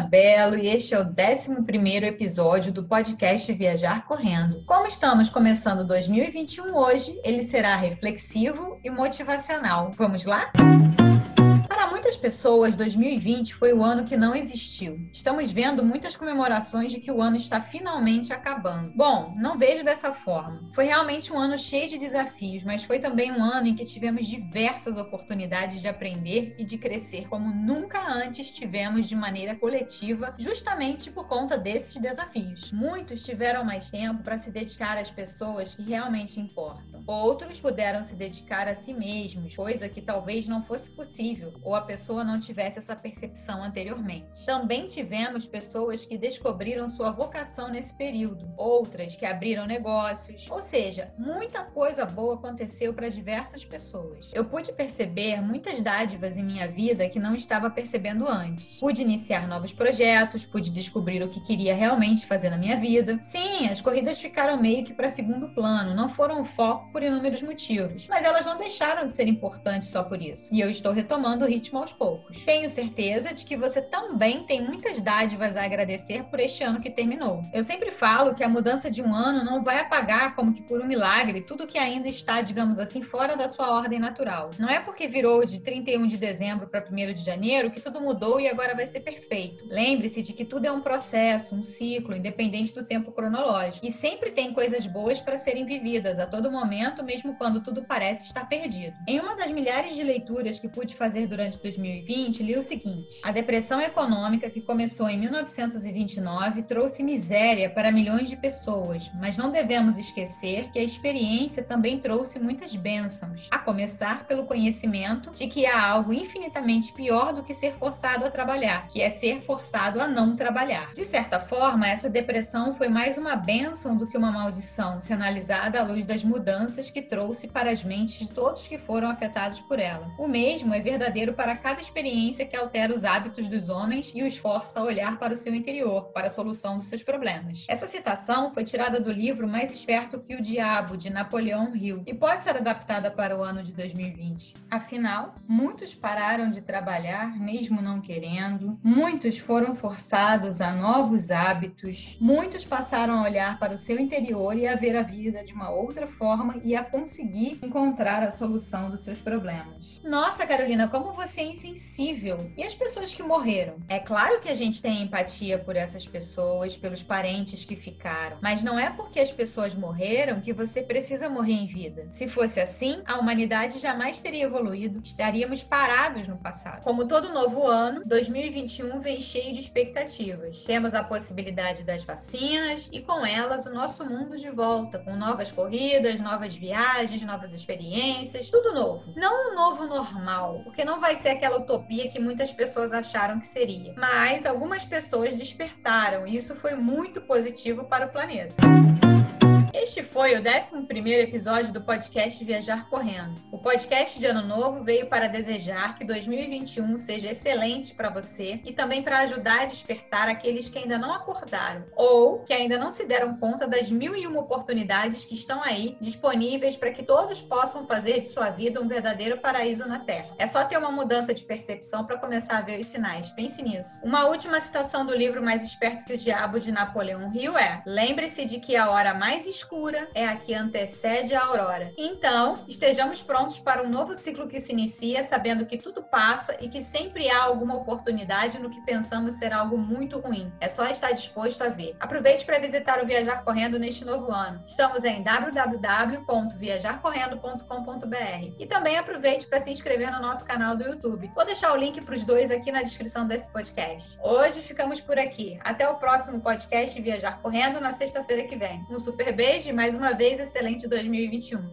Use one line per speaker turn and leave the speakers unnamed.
Belo e este é o 11 episódio do podcast Viajar Correndo. Como estamos começando 2021 hoje, ele será reflexivo e motivacional. Vamos lá? Para muitas pessoas, 2020 foi o ano que não existiu. Estamos vendo muitas comemorações de que o ano está finalmente acabando. Bom, não vejo dessa forma. Foi realmente um ano cheio de desafios, mas foi também um ano em que tivemos diversas oportunidades de aprender e de crescer como nunca antes tivemos de maneira coletiva, justamente por conta desses desafios. Muitos tiveram mais tempo para se dedicar às pessoas que realmente importam. Outros puderam se dedicar a si mesmos, coisa que talvez não fosse possível ou a pessoa não tivesse essa percepção anteriormente. Também tivemos pessoas que descobriram sua vocação nesse período, outras que abriram negócios, ou seja, muita coisa boa aconteceu para diversas pessoas. Eu pude perceber muitas dádivas em minha vida que não estava percebendo antes. Pude iniciar novos projetos, pude descobrir o que queria realmente fazer na minha vida. Sim, as corridas ficaram meio que para segundo plano, não foram foco por inúmeros motivos, mas elas não deixaram de ser importantes só por isso. E eu estou retomando o ritmo aos poucos. Tenho certeza de que você também tem muitas dádivas a agradecer por este ano que terminou. Eu sempre falo que a mudança de um ano não vai apagar, como que por um milagre, tudo que ainda está, digamos assim, fora da sua ordem natural. Não é porque virou de 31 de dezembro para 1 de janeiro que tudo mudou e agora vai ser perfeito. Lembre-se de que tudo é um processo, um ciclo, independente do tempo cronológico. E sempre tem coisas boas para serem vividas a todo momento, mesmo quando tudo parece estar perdido. Em uma das milhares de leituras que pude fazer durante de 2020, li o seguinte: A depressão econômica que começou em 1929 trouxe miséria para milhões de pessoas, mas não devemos esquecer que a experiência também trouxe muitas bênçãos, a começar pelo conhecimento de que há algo infinitamente pior do que ser forçado a trabalhar, que é ser forçado a não trabalhar. De certa forma, essa depressão foi mais uma bênção do que uma maldição, se analisada à luz das mudanças que trouxe para as mentes de todos que foram afetados por ela. O mesmo é verdadeiro para cada experiência que altera os hábitos dos homens e os força a olhar para o seu interior, para a solução dos seus problemas. Essa citação foi tirada do livro Mais Esperto que o Diabo, de Napoleão Hill, e pode ser adaptada para o ano de 2020. Afinal, muitos pararam de trabalhar mesmo não querendo, muitos foram forçados a novos hábitos, muitos passaram a olhar para o seu interior e a ver a vida de uma outra forma e a conseguir encontrar a solução dos seus problemas. Nossa, Carolina, como você insensível. E as pessoas que morreram? É claro que a gente tem empatia por essas pessoas, pelos parentes que ficaram, mas não é porque as pessoas morreram que você precisa morrer em vida. Se fosse assim, a humanidade jamais teria evoluído, estaríamos parados no passado. Como todo novo ano, 2021 vem cheio de expectativas. Temos a possibilidade das vacinas e com elas o nosso mundo de volta, com novas corridas, novas viagens, novas experiências, tudo novo. Não um novo normal, porque não vai ser aquela utopia que muitas pessoas acharam que seria. Mas algumas pessoas despertaram e isso foi muito positivo para o planeta. Este foi o 11 episódio do podcast Viajar Correndo. O podcast de Ano Novo veio para desejar que 2021 seja excelente para você e também para ajudar a despertar aqueles que ainda não acordaram ou que ainda não se deram conta das mil e uma oportunidades que estão aí disponíveis para que todos possam fazer de sua vida um verdadeiro paraíso na Terra. É só ter uma mudança de percepção para começar a ver os sinais. Pense nisso. Uma última citação do livro Mais Esperto que o Diabo de Napoleão Hill é: Lembre-se de que a hora mais escura é a que antecede a aurora. Então, estejamos prontos para um novo ciclo que se inicia, sabendo que tudo passa e que sempre há alguma oportunidade no que pensamos ser algo muito ruim. É só estar disposto a ver. Aproveite para visitar o Viajar Correndo neste novo ano. Estamos em www.viajarcorrendo.com.br e também aproveite para se inscrever no nosso canal do YouTube. Vou deixar o link para os dois aqui na descrição desse podcast. Hoje ficamos por aqui. Até o próximo podcast Viajar Correndo na sexta-feira que vem. Um super beijo beijo e mais uma vez excelente 2021.